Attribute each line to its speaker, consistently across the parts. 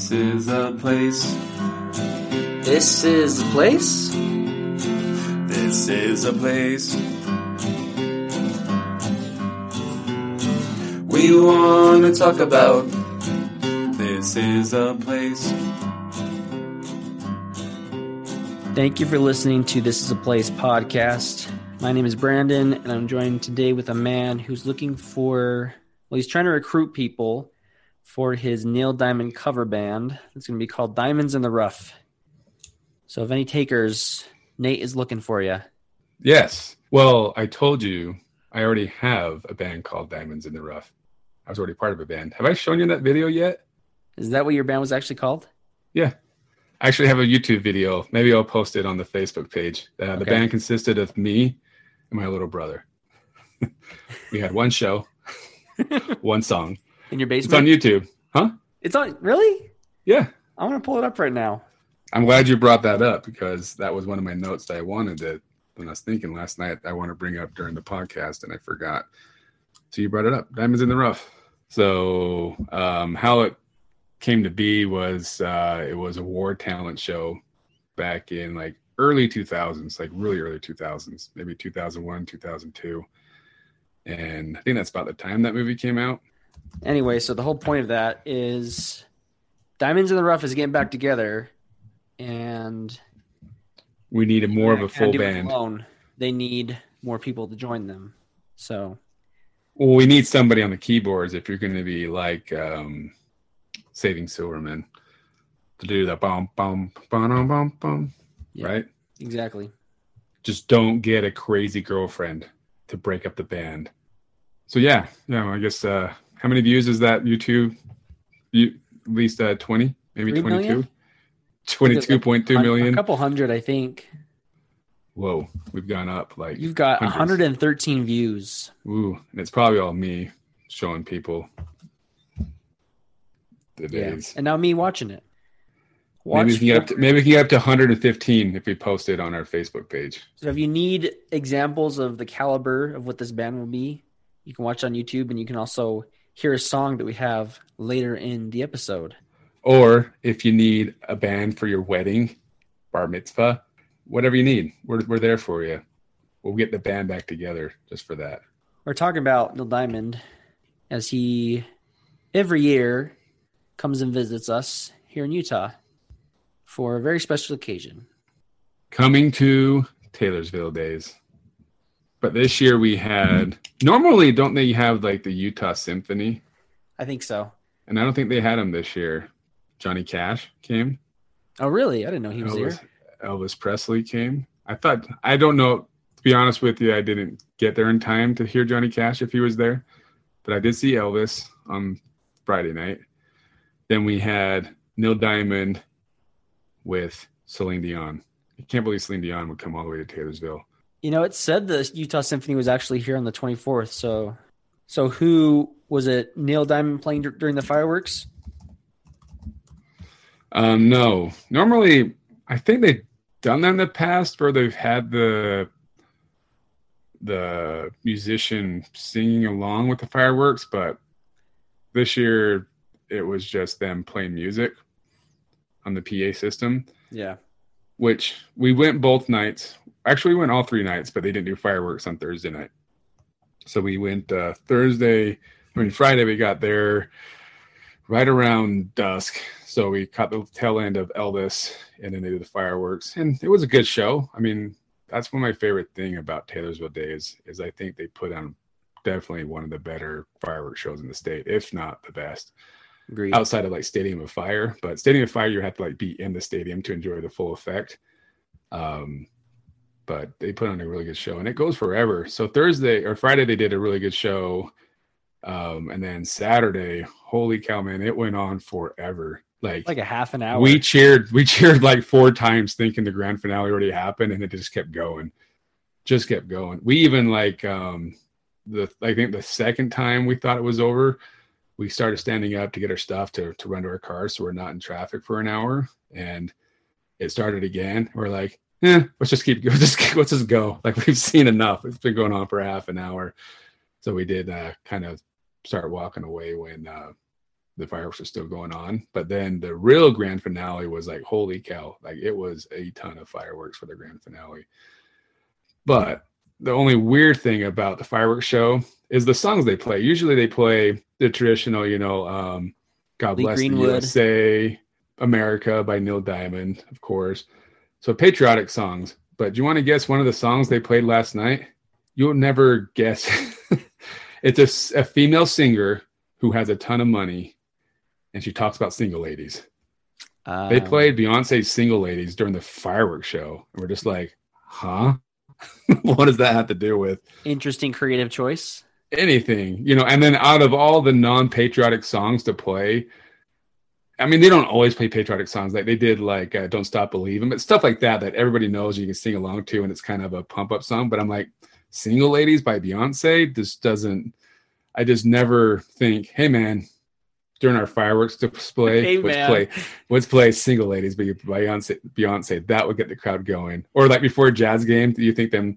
Speaker 1: This is a place.
Speaker 2: This is a place.
Speaker 1: This is a place. We want to talk about. This is a place.
Speaker 2: Thank you for listening to This is a Place podcast. My name is Brandon, and I'm joined today with a man who's looking for, well, he's trying to recruit people for his Neil Diamond cover band. It's going to be called Diamonds in the Rough. So, if any takers, Nate is looking for you.
Speaker 3: Yes. Well, I told you I already have a band called Diamonds in the Rough. I was already part of a band. Have I shown you that video yet?
Speaker 2: Is that what your band was actually called?
Speaker 3: Yeah. I actually have a YouTube video. Maybe I'll post it on the Facebook page. Uh, the band consisted of me and my little brother. we had one show, one song.
Speaker 2: In your
Speaker 3: It's on YouTube. Huh?
Speaker 2: It's on, really?
Speaker 3: Yeah.
Speaker 2: I want to pull it up right now.
Speaker 3: I'm glad you brought that up because that was one of my notes that I wanted to, when I was thinking last night, I want to bring up during the podcast and I forgot. So you brought it up. Diamonds in the Rough. So um, how it came to be was uh, it was a war talent show back in like early 2000s, like really early 2000s, maybe 2001, 2002. And I think that's about the time that movie came out.
Speaker 2: Anyway, so the whole point of that is Diamonds in the Rough is getting back together, and
Speaker 3: We needed more of a full band.
Speaker 2: Alone. They need more people to join them. So
Speaker 3: Well, we need somebody on the keyboards if you're going to be like um, Saving Silverman to do the bum bum bum bum bum,
Speaker 2: Yeah.
Speaker 3: right?
Speaker 2: exactly.
Speaker 3: Just don't get a crazy girlfriend to break up the band. So yeah, yeah. I guess uh, how many views is that YouTube? You at least uh, twenty, maybe 22?
Speaker 2: million?
Speaker 3: 22.2
Speaker 2: A
Speaker 3: million.
Speaker 2: couple hundred, I think.
Speaker 3: Whoa, we've gone up like
Speaker 2: You've got
Speaker 3: hundreds.
Speaker 2: 113 views.
Speaker 3: Ooh, and it's probably all me showing people the
Speaker 2: Yeah.
Speaker 3: days.
Speaker 2: And now me watching it.
Speaker 3: Maybe we can get up to maybe we can get up to 115 if we post it on our Facebook page.
Speaker 2: so if you need examples of the caliber of what this band will be, you can watch on YouTube and you can also hear a song that we have later in the episode.
Speaker 3: Or if you need a band for your wedding, bar mitzvah, whatever you need, we're we're there for you. We'll get the band back together just for that.
Speaker 2: We're talking about Neil Diamond as he every year comes and visits us here in Utah for a very special occasion.
Speaker 3: Coming to Taylorsville days. But this year we had normally don't they have like the Utah Symphony?
Speaker 2: I think so.
Speaker 3: And I don't think they had them this year. Johnny Cash came.
Speaker 2: Oh, really? I didn't know he was
Speaker 3: Elvis,
Speaker 2: there.
Speaker 3: Elvis Presley came. I thought I don't know. To be honest with you, I didn't get there in time to hear Johnny Cash if he was there, but I did see Elvis on Friday night. Then we had Neil Diamond with Celine Dion. I can't believe Celine Dion would come all the way to Taylorsville.
Speaker 2: You know, it said the Utah Symphony was actually here on the 24th. So, so who was it? Neil Diamond playing dur- during the fireworks?
Speaker 3: Um, no, normally I think they've done that in the past where they've had the the musician singing along with the fireworks, but this year it was just them playing music on the PA system,
Speaker 2: Yeah.
Speaker 3: which we went both nights. Actually, we went all three nights, but they didn't do fireworks on Thursday night. So we went uh, Thursday. I mean, Friday we got there right around dusk. So we caught the tail end of Elvis, and then they did the fireworks, and it was a good show. I mean, that's one of my favorite thing about Taylorsville Days is I think they put on definitely one of the better fireworks shows in the state, if not the best
Speaker 2: Agreed.
Speaker 3: outside of like Stadium of Fire. But Stadium of Fire, you have to like be in the stadium to enjoy the full effect. Um, but they put on a really good show, and it goes forever. So Thursday or Friday, they did a really good show, um, and then Saturday, holy cow, man, it went on forever. Like,
Speaker 2: Like a half an hour.
Speaker 3: we cheered, we cheered like four times, thinking the grand finale already happened, and it just kept going, just kept going. We even like um, the I think the second time we thought it was over, we started standing up to get our stuff to to run to our cars, so we're not in traffic for an hour, and it started again. We're like, eh, let's just keep let's just let's just go. Like we've seen enough. It's been going on for half an hour, so we did uh, kind of start walking away when uh, the fireworks were still going on. But then the real grand finale was like, holy cow! Like it was a ton of fireworks for the grand finale. But the only weird thing about the fireworks show is the songs they play. Usually they play the traditional, you know, um, God
Speaker 2: Lee
Speaker 3: Bless
Speaker 2: Greenwood.
Speaker 3: the USA, America by Neil Diamond, of course. So patriotic songs. But do you want to guess one of the songs they played last night? You'll never guess. it's a female singer who has a ton of money and she talks about single ladies. They
Speaker 2: Um,
Speaker 3: played Beyonce's Single Ladies during the fireworks show. And we're just like, huh? what does that have to do with
Speaker 2: interesting creative choice.
Speaker 3: anything? You know, and then out of all the non-patriotic songs to play, I mean, they don't always play patriotic songs. Like they did, like uh, "Don't Stop Believing," but stuff like that that everybody knows you can sing along to, and it's kind of a pump-up song. But I'm like, "Single Ladies" by Beyonce just doesn't. I just never think, "Hey, man." During our fireworks display,
Speaker 2: Hey,
Speaker 3: let's
Speaker 2: man.
Speaker 3: play let's play single ladies by Beyonce. Beyonce that would get the crowd going. Or like before a jazz game, do you think them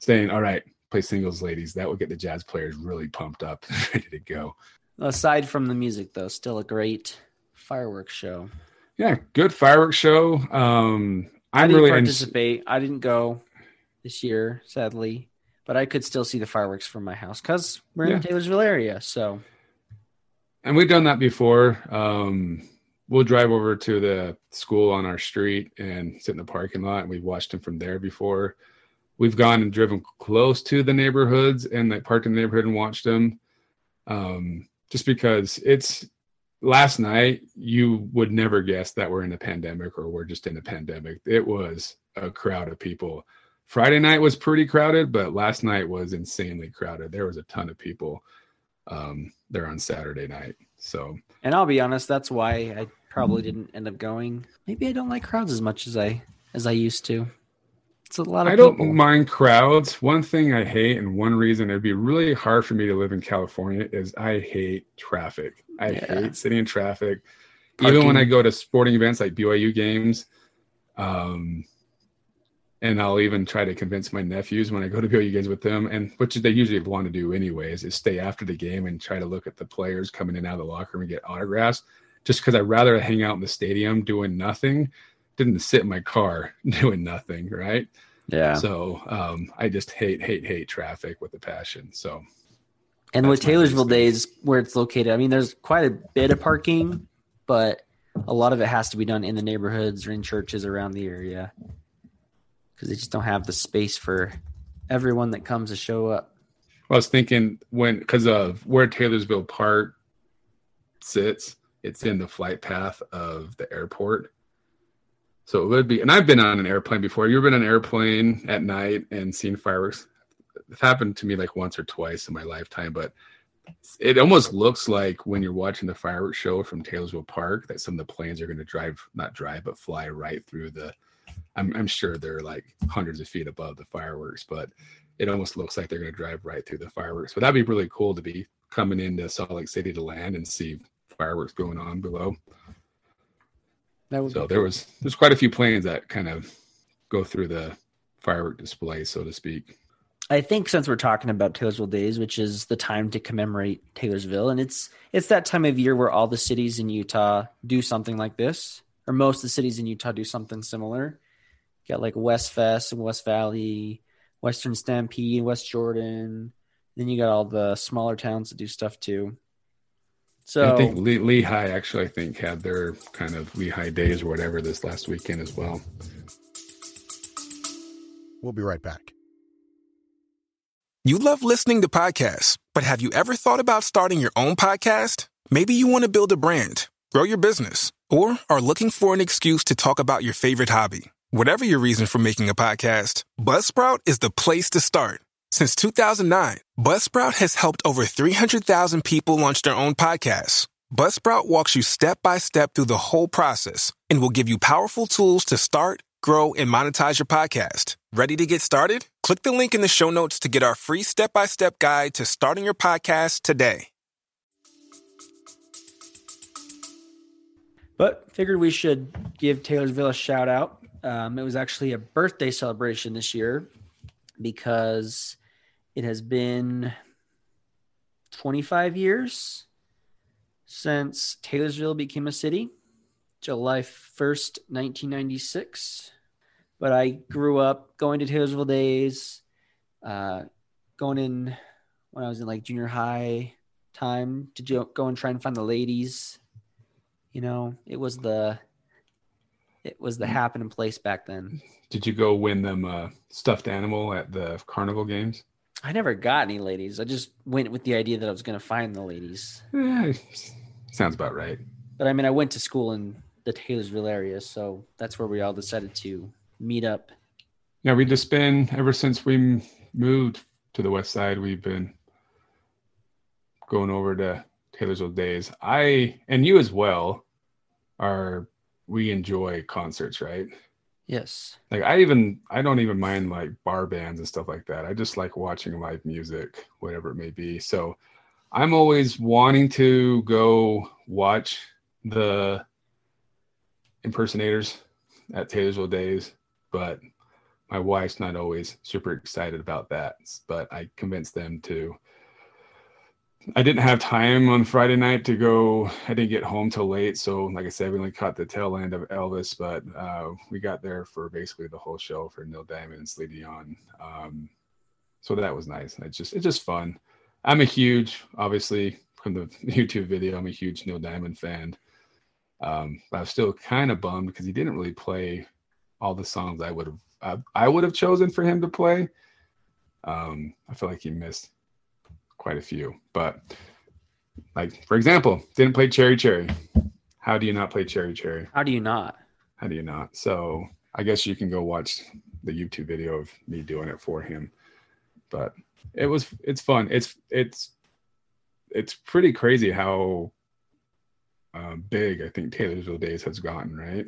Speaker 3: saying, "All right, play singles ladies"? That would get the jazz players really pumped up, ready to go.
Speaker 2: Aside from the music, though, still a great fireworks show.
Speaker 3: Yeah, good fireworks show. Um,
Speaker 2: I
Speaker 3: I'm
Speaker 2: didn't
Speaker 3: really
Speaker 2: participate. I didn't go this year, sadly, but I could still see the fireworks from my house because we're in
Speaker 3: Yeah.
Speaker 2: Taylorsville area. So
Speaker 3: and we've done that before. Um, we'll drive over to the school on our street and sit in the parking lot, and we've watched them from there before. We've gone and driven close to the neighborhoods and like parked in the neighborhood and watched them. Um, just because it's last night, you would never guess that we're in a pandemic or we're just in a pandemic. It was a crowd of people. Friday night was pretty crowded, but last night was insanely crowded. There was a ton of people um, there on Saturday night. So
Speaker 2: And I'll be honest, that's why I probably didn't end up going. Maybe I don't like crowds as much as I as I used to. It's a lot of
Speaker 3: I don't mind crowds. One thing I hate, and one reason it'd be really hard for me to live in California is I hate traffic. I
Speaker 2: Yeah.
Speaker 3: hate sitting in traffic. Even when I go to sporting events like BYU games, um, and I'll even try to convince my nephews when I go to BYU games with them, and which they usually want to do anyways, is stay after the game and try to look at the players coming in and out of the locker room and get autographs. Just because I'd rather hang out in the stadium doing nothing, didn't sit in my car doing nothing, right?
Speaker 2: Yeah.
Speaker 3: So um, I just hate, hate, hate traffic with a passion. So
Speaker 2: And with Taylorsville. Days, where it's located, I mean, there's quite a bit of parking, but a lot of it has to be done in the neighborhoods or in churches around the area because they just don't have the space for everyone that comes to show up.
Speaker 3: I was thinking when because of where Taylorsville Park sits, it's in the flight path of the airport. So it would be, and I've been on an airplane before. You've been on an airplane at night and seen fireworks. It's happened to me like once or twice in my lifetime, but it almost looks like when you're watching the fireworks show from Taylorsville Park that some of the planes are going to drive, not drive, but fly right through the. I'm, I'm sure they're like hundreds of feet above the fireworks, but it almost looks like they're going to drive right through the fireworks. But that'd be really cool to be coming into Salt Lake City to land and see fireworks going on below.
Speaker 2: That would
Speaker 3: So there was there's quite a few planes that kind of go through the firework display, so to speak.
Speaker 2: I think since we're talking about Taylorsville Days, which is the time to commemorate Taylorsville, and it's it's that time of year where all the cities in Utah do something like this, or most of the cities in Utah do something similar. You got like West Fest and West Valley, Western Stampede, West Jordan. Then you got all the smaller towns that do stuff too. So
Speaker 3: I think Le- Lehi actually, I think, had their kind of Lehi days or whatever this last weekend as well.
Speaker 4: We'll be right back.
Speaker 5: You love listening to podcasts, but have you ever thought about starting your own podcast? Maybe you want to build a brand, grow your business, or are looking for an excuse to talk about your favorite hobby. Whatever your reason for making a podcast, Buzzsprout is the place to start. Since 2009, Buzzsprout has helped over 300,000 people launch their own podcasts. Buzzsprout walks you step by step through the whole process and will give you powerful tools to start, grow, and monetize your podcast. Ready to get started? Click the link in the show notes to get our free step by step guide to starting your podcast today.
Speaker 2: But figured we should give Taylorsville a shout out. Um, it was actually a birthday celebration this year because it has been 25 years since Taylorsville became a city, July 1st, 1996. But I grew up going to Taylorsville days, uh, going in when I was in like junior high time to go and try and find the ladies. You know, it was the it was the happening place back then.
Speaker 3: Did you go win them a stuffed animal at the carnival games?
Speaker 2: I never got any ladies. I just went with the idea that I was going to find the ladies.
Speaker 3: Eh, sounds about right.
Speaker 2: But I mean, I went to school in the Taylorsville area, so that's where we all decided to meet up.
Speaker 3: Yeah, we've just been ever since we moved to the west side. We've been going over to Taylorsville days. I and you as well are we enjoy concerts, right?
Speaker 2: Yes.
Speaker 3: Like I even I don't even mind like bar bands and stuff like that. I just like watching live music, whatever it may be. So I'm always wanting to go watch the impersonators at Taylorsville Days, but my wife's not always super excited about that. But I convinced them to I didn't have time on Friday night to go. I didn't get home till late, so like I said, we only caught the tail end of Elvis, but uh, we got there for basically the whole show for Neil Diamond and Celine Dion. Um, so that was nice. It's just it's just fun. I'm a huge, obviously from the YouTube video, I'm a huge Neil Diamond fan. Um, but I was still kind of bummed because he didn't really play all the songs I would have I, I would have chosen for him to play. Um, I feel like he missed quite a few. But like for example, didn't play Cherry Cherry. How do you not play Cherry Cherry?
Speaker 2: How do you not?
Speaker 3: How do you not? So I guess you can go watch the YouTube video of me doing it for him. But it was it's fun. It's it's it's pretty crazy how uh, big I think Taylorsville Days has gotten, right?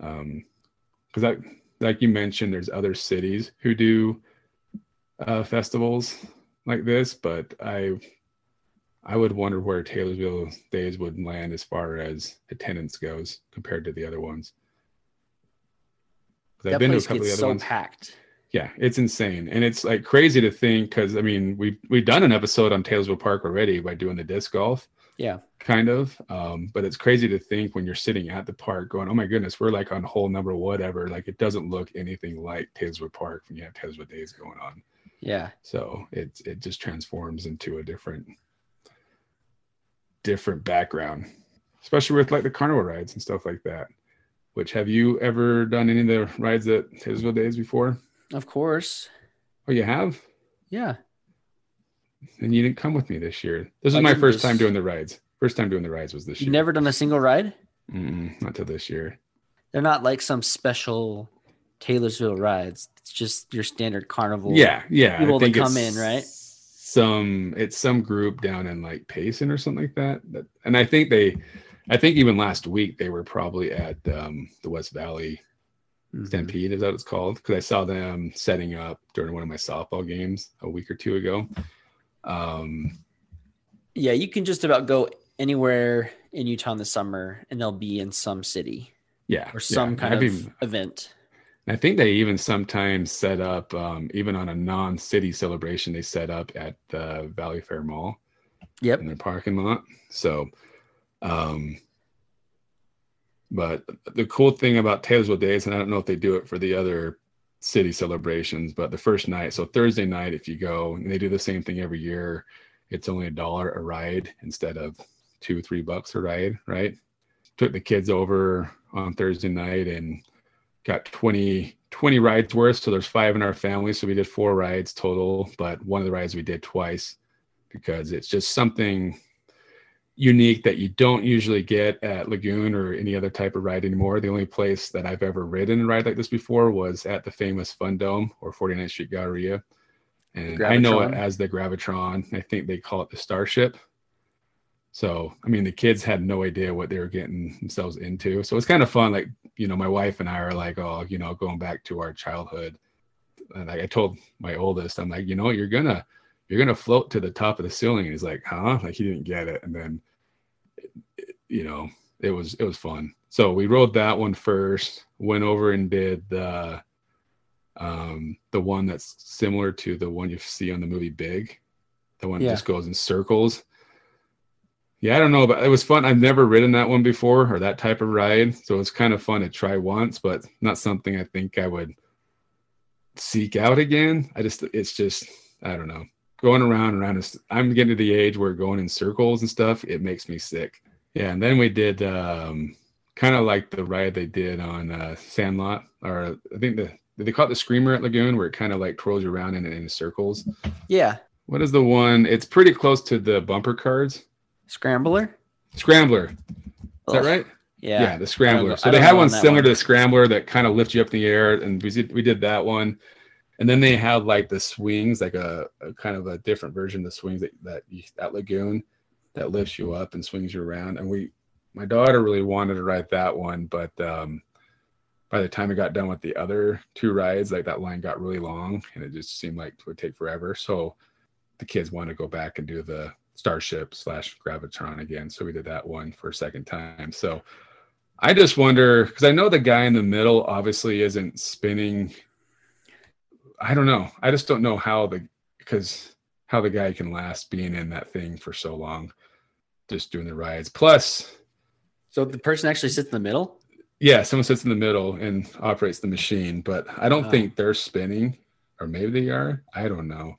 Speaker 3: Um, because that like you mentioned, there's other cities who do uh, festivals like this, but I I would wonder where Taylorsville Days would land as far as attendance goes compared to the other ones.
Speaker 2: That I've been place to a couple gets of the other so ones. packed.
Speaker 3: Yeah, it's insane, and it's like crazy to think because I mean we've we've done an episode on Taylorsville Park already by doing the disc golf.
Speaker 2: Yeah,
Speaker 3: kind of. Um, but it's crazy to think when you're sitting at the park going, "Oh my goodness, we're like on hole number whatever." Like it doesn't look anything like Taylorsville Park when you have Taylorsville Days going on.
Speaker 2: Yeah.
Speaker 3: So it it just transforms into a different different background, especially with like the carnival rides and stuff like that. Which have you ever done any of the rides at Taylorsville Days before?
Speaker 2: Of course.
Speaker 3: Oh, you have?
Speaker 2: Yeah.
Speaker 3: And you didn't come with me this year. This is my first time doing the rides. First time doing the rides was this
Speaker 2: You've
Speaker 3: year.
Speaker 2: never done a single ride?
Speaker 3: Mm-mm, not till this year.
Speaker 2: They're not like some special Taylorsville rides. It's just your standard carnival.
Speaker 3: Yeah, yeah.
Speaker 2: People that come in, right?
Speaker 3: Some it's some group down in like Payson or something like that. that and I think they I think even last week they were probably at um, the West Valley mm-hmm. Stampede, is that what it's called? Because I saw them setting up during one of my softball games a week or two ago. Um,
Speaker 2: yeah, you can just about go anywhere in Utah in the summer, and they'll be in some city.
Speaker 3: Yeah,
Speaker 2: or some
Speaker 3: yeah.
Speaker 2: kind I've of even, event.
Speaker 3: I think they even sometimes set up, um, even on a non-city celebration, they set up at the Valley Fair Mall.
Speaker 2: Yep.
Speaker 3: In their parking lot. So, um, but the cool thing about Taylorsville Days, and I don't know if they do it for the other city celebrations, but the first night, so Thursday night, if you go, and they do the same thing every year, it's only a dollar a ride instead of two, three bucks a ride, right? Took the kids over on Thursday night and got 20 20 rides worth so there's five in our family so we did four rides total but one of the rides we did twice because it's just something unique that you don't usually get at lagoon or any other type of ride anymore. The only place that i've ever ridden a ride like this before was at the famous fun dome or 49th street galleria. And i know it as the gravitron. I think they call it the starship so, I mean, the kids had no idea what they were getting themselves into. So it's kind of fun. Like, you know, my wife and I are like, oh, you know, going back to our childhood. And I, I told my oldest, I'm like, you know, you're gonna, you're gonna float to the top of the ceiling. And he's like, huh? Like he didn't get it. And then, you know, it was it was fun. So we rode that one first. Went over and did the, um, the one that's similar to the one you see on the movie Big, the one yeah. that just goes in circles Yeah, I don't know, but it was fun. I've never ridden that one before or that type of ride, so it's kind of fun to try once, but not something I think I would seek out again. I just, it's just, I don't know, going around and around. I'm getting to the age where going in circles and stuff, it makes me sick. Yeah, and then we did um, kind of like the ride they did on uh, Sandlot, or I think the they call it the Screamer at Lagoon, where it kind of like twirls you around in, in circles.
Speaker 2: Yeah.
Speaker 3: What is the one? It's pretty close to the bumper cards.
Speaker 2: Scrambler.
Speaker 3: Scrambler. Is that right?
Speaker 2: Yeah.
Speaker 3: Yeah, the Scrambler. So they had one similar
Speaker 2: one.
Speaker 3: to the Scrambler that kind of lifts you up in the air, and we did we did that one. And then they had like the swings, like a, a kind of a different version of the swings that that you, at Lagoon that lifts you up and swings you around. And we, my daughter really wanted to ride that one, but um, by the time we got done with the other two rides, like that line got really long, and it just seemed like it would take forever. So the kids wanted to go back and do the Starship slash Gravitron again. So we did that one for a second time. So I just wonder because I know the guy in the middle obviously isn't spinning. I don't know. I just don't know how the because how the guy can last being in that thing for so long, just doing the rides. Plus,
Speaker 2: So the person actually sits in the middle.
Speaker 3: yeah, someone sits in the middle and operates the machine, but I don't
Speaker 2: Oh.
Speaker 3: think they're spinning, or maybe they are. I don't know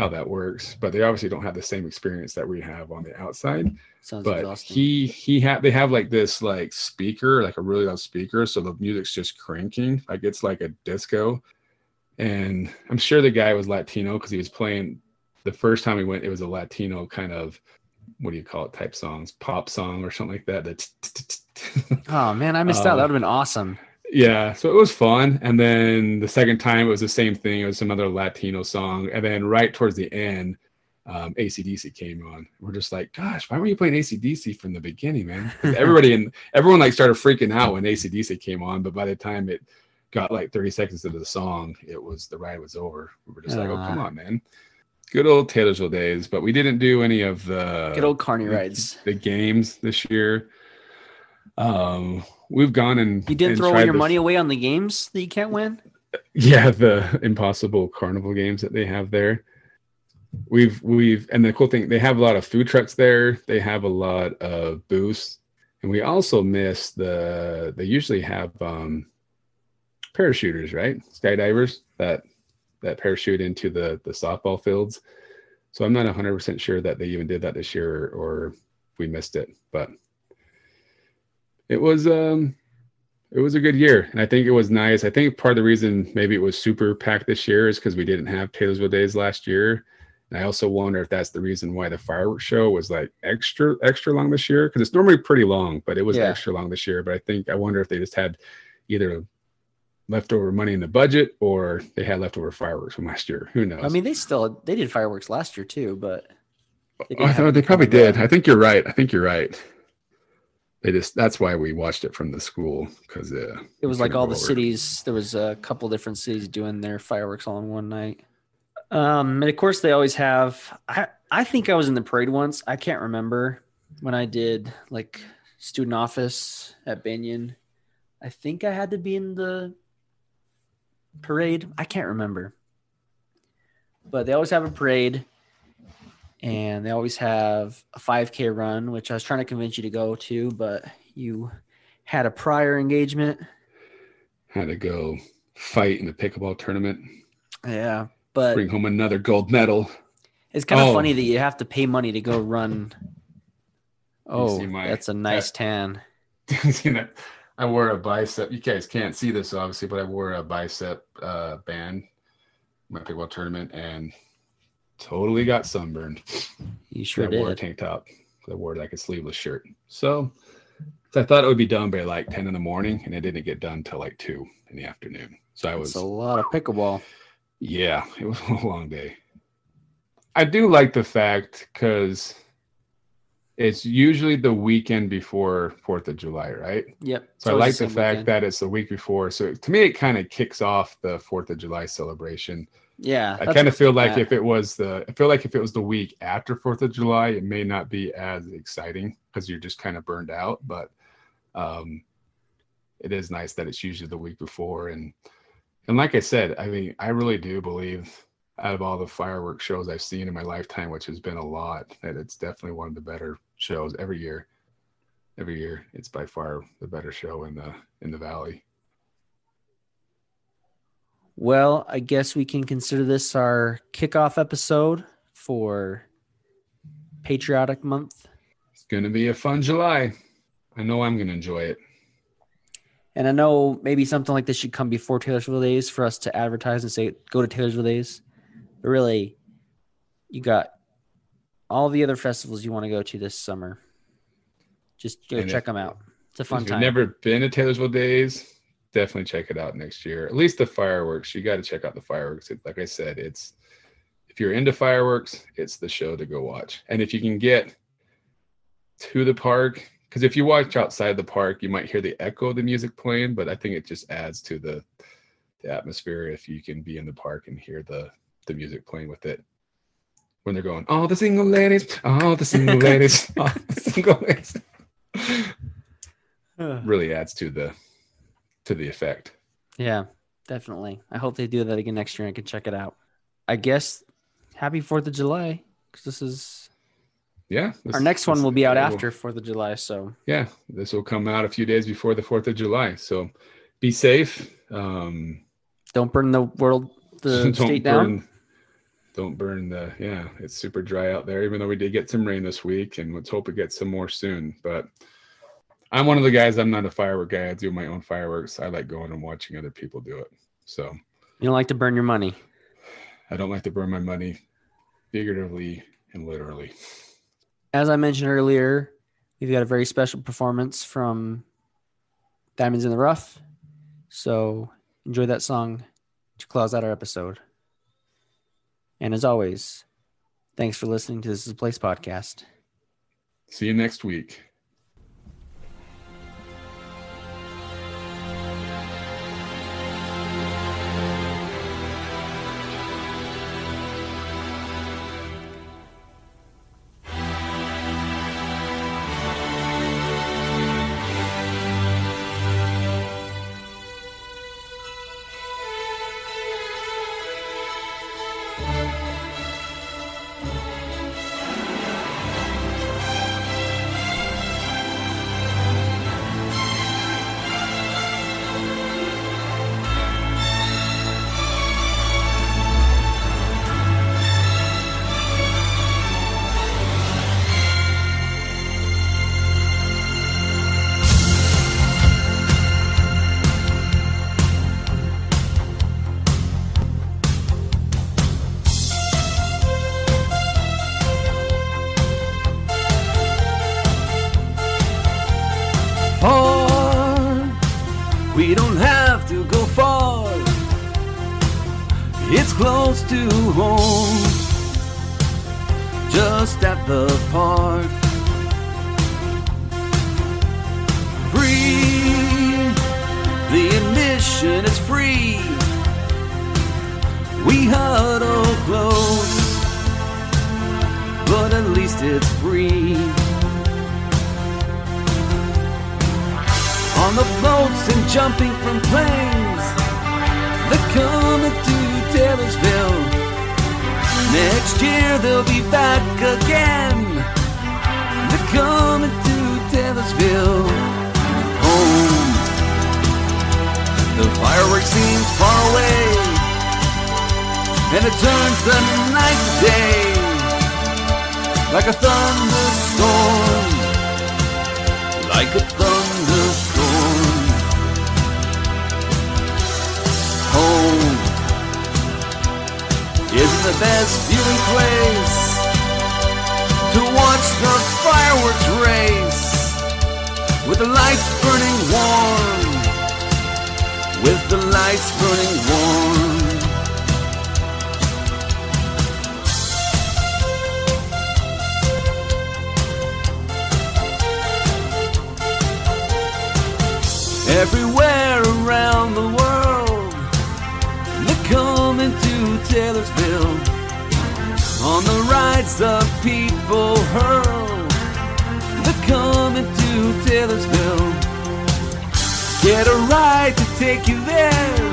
Speaker 3: how that works, but they obviously don't have the same experience that we have on the outside.
Speaker 2: Sounds
Speaker 3: but
Speaker 2: exhausting.
Speaker 3: he he had they have like this like speaker, like a really loud speaker, so the music's just cranking, like it's like a disco. And I'm sure the guy was Latino because he was playing the first time we went, it was a Latino kind of what do you call it type songs, pop song or something like that. That's
Speaker 2: oh man, I missed out.
Speaker 3: Uh,
Speaker 2: That would have been awesome.
Speaker 3: Yeah, so it was fun. And then the second time it was the same thing. It was some other Latino song. And then right towards the end, um, ACDC came on. We're just like, gosh, why were you playing ACDC from the beginning, man Everybody and everyone like started freaking out when ACDC came on. But by the time it got like 30 seconds into the song, it was the ride was over. We were just like, oh, come
Speaker 2: Ah.
Speaker 3: on, man. Good old Taylorsville days. But we didn't do any of the
Speaker 2: Good old carny rides.
Speaker 3: the games this year. Um, we've gone and
Speaker 2: You didn't
Speaker 3: and
Speaker 2: throw all your
Speaker 3: the-
Speaker 2: money away on the games that you can't win.
Speaker 3: yeah the impossible carnival games that they have there. We've we've and the cool thing they have a lot of food trucks there. They have a lot of booths. And we also miss the they usually have um parachuters right? Skydivers that that parachute into the the softball fields. So i'm not 100% sure that they even did that this year or we missed it but it was um it was a good year and i think it was nice i think part of the reason maybe it was super packed this year is because we didn't have taylorsville days last year and i also wonder if that's the reason why the fireworks show was like extra extra long this year because it's normally pretty long but it was
Speaker 2: Yeah.
Speaker 3: extra long this year but i think i wonder if they just had either leftover money in the budget or they had leftover fireworks from last year who knows
Speaker 2: I mean, they still they did fireworks last year too, but they
Speaker 3: thought they probably did. I think you're right. I think you're right. They just that's why we watched it from the school because uh,
Speaker 2: It was like all the
Speaker 3: over.
Speaker 2: cities. There was a couple different cities doing their fireworks all in one night. Um, and of course, they always have. I I think I was in the parade once. I can't remember when I did like student office at Bennion. I think I had to be in the parade. I can't remember, but they always have a parade, and they always have a 5K run, which I was trying to convince you to go to, but you had a prior engagement.
Speaker 3: Had to go fight in the pickleball tournament,
Speaker 2: Yeah, but
Speaker 3: bring home another gold medal.
Speaker 2: it's kind of
Speaker 3: Oh.
Speaker 2: funny that you have to pay money to go run. Oh,
Speaker 3: my-
Speaker 2: that's a nice tan.
Speaker 3: You know, I wore a bicep. You guys can't see this obviously, but I wore a bicep uh, band my pickleball tournament and totally got sunburned.
Speaker 2: You sure
Speaker 3: I wore a tank top. I wore like a sleeveless shirt. So, so I thought it would be done by like 10 in the morning, and it didn't get done till like two in the afternoon. So I was
Speaker 2: a lot of pickleball.
Speaker 3: Yeah, it was a long day. I do like the fact because it's usually the weekend before Fourth of July, right?
Speaker 2: Yep.
Speaker 3: So I like the fact that it's the week before. So to me, it kind of kicks off the Fourth of July celebration.
Speaker 2: Yeah,
Speaker 3: I kind of feel like
Speaker 2: yeah.
Speaker 3: if it was the, I feel like if it was the week after Fourth of July, it may not be as exciting because you're just kind of burned out. But um, it is nice that it's usually the week before. And and like I said, I mean, I really do believe out of all the fireworks shows I've seen in my lifetime, which has been a lot, that it's definitely one of the better shows every year. Every year, it's by far the better show in the in the valley.
Speaker 2: Well, I guess we can consider this our kickoff episode for Patriotic Month.
Speaker 3: It's going to be a fun July. I know I'm going to enjoy it.
Speaker 2: And I know maybe something like this should come before Taylorsville Days for us to advertise and say, go to Taylorsville Days. But really, you got all the other festivals you want to go to this summer. Just go
Speaker 3: And
Speaker 2: check
Speaker 3: if-
Speaker 2: them out. It's a fun
Speaker 3: if you've
Speaker 2: time.
Speaker 3: never been to Taylorsville Days, definitely check it out next year. At least the fireworks. You got to check out the fireworks. It, like I said, it's if you're into fireworks, it's the show to go watch. And if you can get to the park, because if you watch outside the park, you might hear the echo of the music playing, but I think it just adds to the the atmosphere if you can be in the park and hear the the music playing with it. When they're going, all the single ladies, all the single ladies, all the single ladies really adds to the to the effect.
Speaker 2: Yeah, definitely. I hope they do that again next year and I can check it out. I guess happy 4th of July because this is
Speaker 3: Yeah. this-
Speaker 2: our next one will be out
Speaker 3: yeah,
Speaker 2: after 4th of July. So
Speaker 3: Yeah, this will come out a few days before the Fourth of July. So be safe. Um,
Speaker 2: don't burn the world, the state down.
Speaker 3: Don't burn the. Yeah, it's super dry out there. Even though we did get some rain this week, and let's hope it gets some more soon. But I'm one of the guys. I'm not a firework guy. I do my own fireworks. I like going and watching other people do it. So
Speaker 2: You don't like to burn your money.
Speaker 3: I don't like to burn my money, figuratively and literally.
Speaker 2: As I mentioned earlier, we've got a very special performance from Diamonds in the Rough. So enjoy that song to close out our episode. And as always, thanks for listening to This is a Place podcast.
Speaker 3: See you next week.
Speaker 1: Just at the park. Free. The admission is free. We huddle close. But at least it's free. on the floats and jumping from planes. They're coming to Taylorsville. Next year they'll be back again. They're coming to Taylorsville. Home. The fireworks seems far away. And it turns the night to day. Like a thunderstorm like a thunderstorm. Best viewing place to watch the fireworks race with the lights burning warm. With the lights burning warm. everywhere around the world. They're coming to Taylorsville on the rides the people hurl. They're coming to Taylorsville. Get a ride to take you there.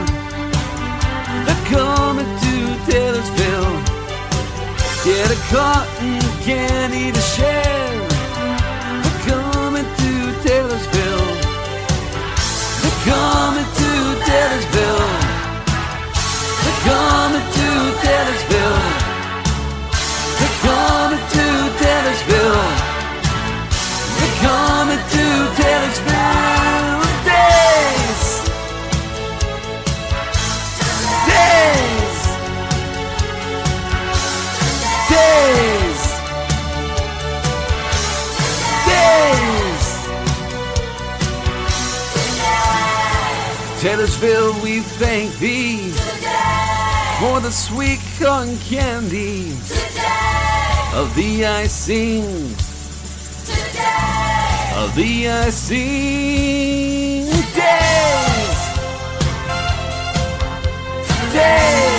Speaker 1: They're coming to Taylorsville. Get a cotton candy Bill, we thank thee Today. for the sweet cotton candy Today. of the icing. Of the icing days. Days.